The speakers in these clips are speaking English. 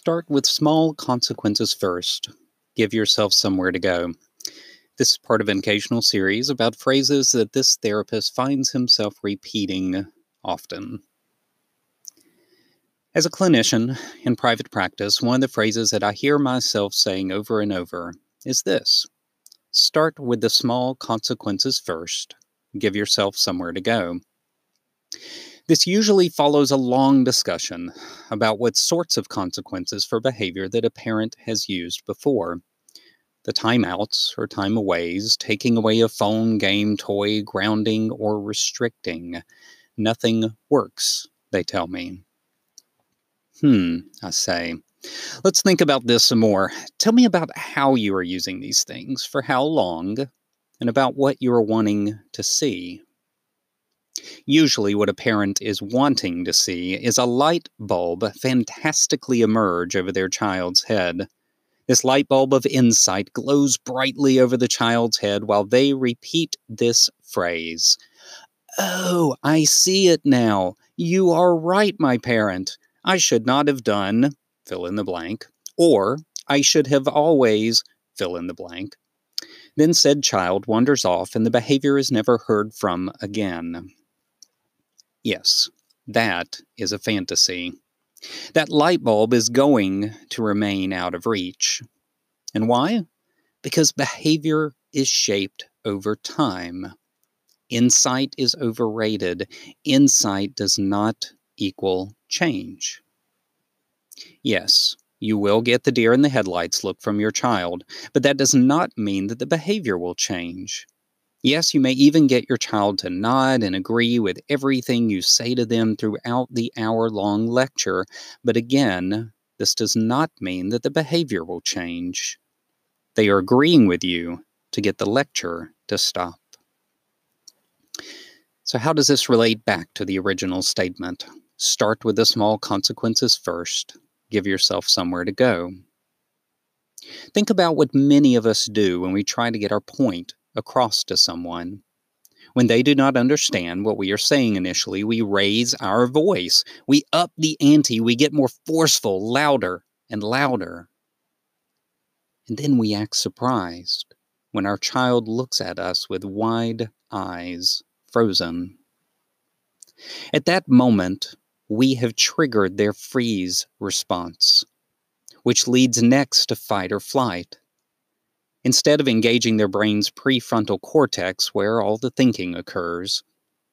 Start with small consequences first. Give yourself somewhere to go. This is part of an occasional series about phrases that this therapist finds himself repeating often. As a clinician in private practice, one of the phrases that I hear myself saying over and over is this Start with the small consequences first. Give yourself somewhere to go. This usually follows a long discussion about what sorts of consequences for behavior that a parent has used before. The timeouts or time aways, taking away a phone, game, toy, grounding, or restricting. Nothing works, they tell me. Hmm, I say. Let's think about this some more. Tell me about how you are using these things, for how long, and about what you are wanting to see. Usually, what a parent is wanting to see is a light bulb fantastically emerge over their child's head. This light bulb of insight glows brightly over the child's head while they repeat this phrase Oh, I see it now. You are right, my parent. I should not have done, fill in the blank, or I should have always, fill in the blank. Then said child wanders off and the behavior is never heard from again. Yes, that is a fantasy. That light bulb is going to remain out of reach. And why? Because behavior is shaped over time. Insight is overrated. Insight does not equal change. Yes, you will get the deer in the headlights look from your child, but that does not mean that the behavior will change. Yes, you may even get your child to nod and agree with everything you say to them throughout the hour long lecture, but again, this does not mean that the behavior will change. They are agreeing with you to get the lecture to stop. So, how does this relate back to the original statement? Start with the small consequences first, give yourself somewhere to go. Think about what many of us do when we try to get our point across to someone. When they do not understand what we are saying initially, we raise our voice. We up the ante. We get more forceful, louder and louder. And then we act surprised when our child looks at us with wide eyes, frozen. At that moment, we have triggered their freeze response, which leads next to fight or flight. Instead of engaging their brain's prefrontal cortex, where all the thinking occurs,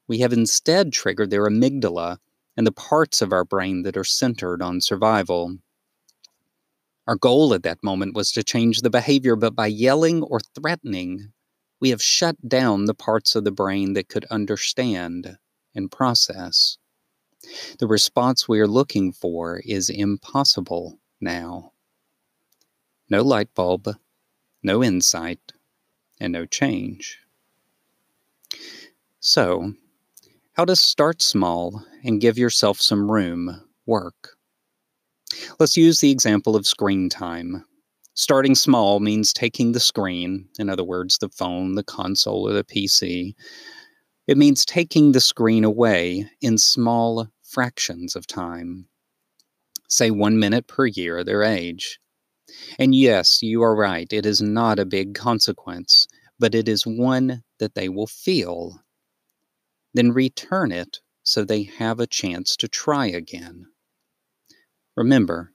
we have instead triggered their amygdala and the parts of our brain that are centered on survival. Our goal at that moment was to change the behavior, but by yelling or threatening, we have shut down the parts of the brain that could understand and process. The response we are looking for is impossible now. No light bulb, no insight, and no change. So, how to start small and give yourself some room work? Let's use the example of screen time. Starting small means taking the screen, in other words, the phone, the console, or the PC. It means taking the screen away in small fractions of time. Say one minute per year of their age. And yes, you are right, it is not a big consequence, but it is one that they will feel. Then return it so they have a chance to try again. Remember,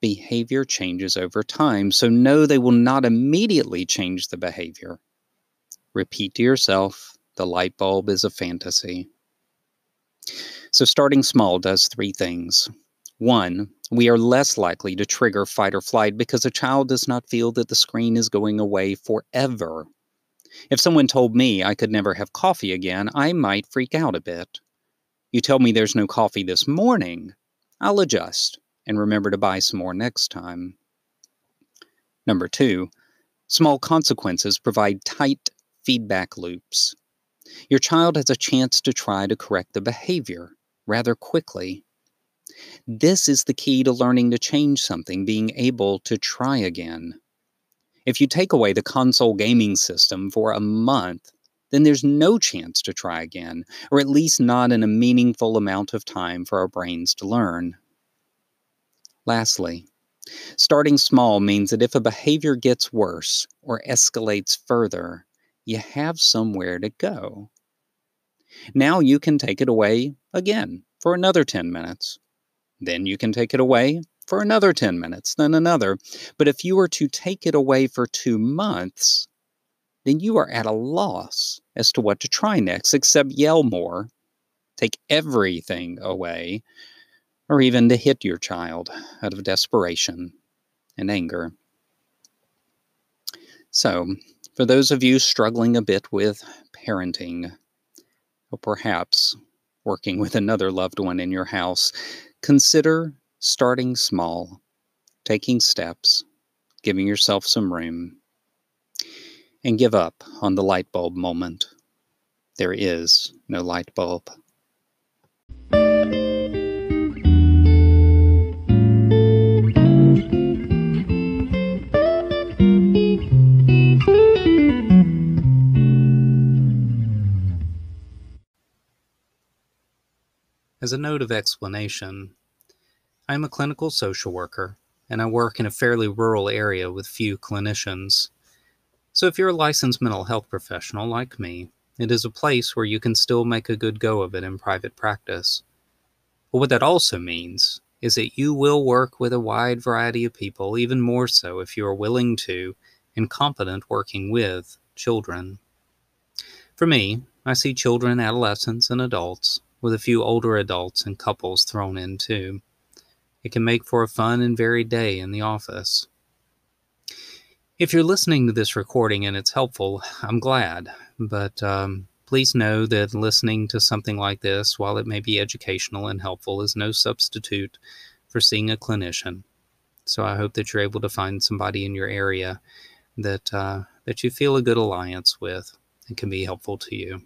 behavior changes over time, so no, they will not immediately change the behavior. Repeat to yourself the light bulb is a fantasy. So, starting small does three things. One, we are less likely to trigger fight or flight because a child does not feel that the screen is going away forever. If someone told me I could never have coffee again, I might freak out a bit. You tell me there's no coffee this morning, I'll adjust and remember to buy some more next time. Number two, small consequences provide tight feedback loops. Your child has a chance to try to correct the behavior rather quickly this is the key to learning to change something, being able to try again. If you take away the console gaming system for a month, then there's no chance to try again, or at least not in a meaningful amount of time for our brains to learn. Lastly, starting small means that if a behavior gets worse or escalates further, you have somewhere to go. Now you can take it away again for another 10 minutes. Then you can take it away for another 10 minutes, then another. But if you were to take it away for two months, then you are at a loss as to what to try next, except yell more, take everything away, or even to hit your child out of desperation and anger. So, for those of you struggling a bit with parenting, or perhaps working with another loved one in your house, consider starting small, taking steps, giving yourself some room, and give up on the light bulb moment. There is no light bulb. As a note of explanation, I am a clinical social worker and I work in a fairly rural area with few clinicians. So if you're a licensed mental health professional like me, it is a place where you can still make a good go of it in private practice. But what that also means is that you will work with a wide variety of people, even more so if you are willing to and competent working with children. For me, I see children, adolescents, and adults with a few older adults and couples thrown in too. It can make for a fun and varied day in the office. If you're listening to this recording and it's helpful, I'm glad, but um, please know that listening to something like this, while it may be educational and helpful, is no substitute for seeing a clinician. So I hope that you're able to find somebody in your area that uh, that you feel a good alliance with and can be helpful to you.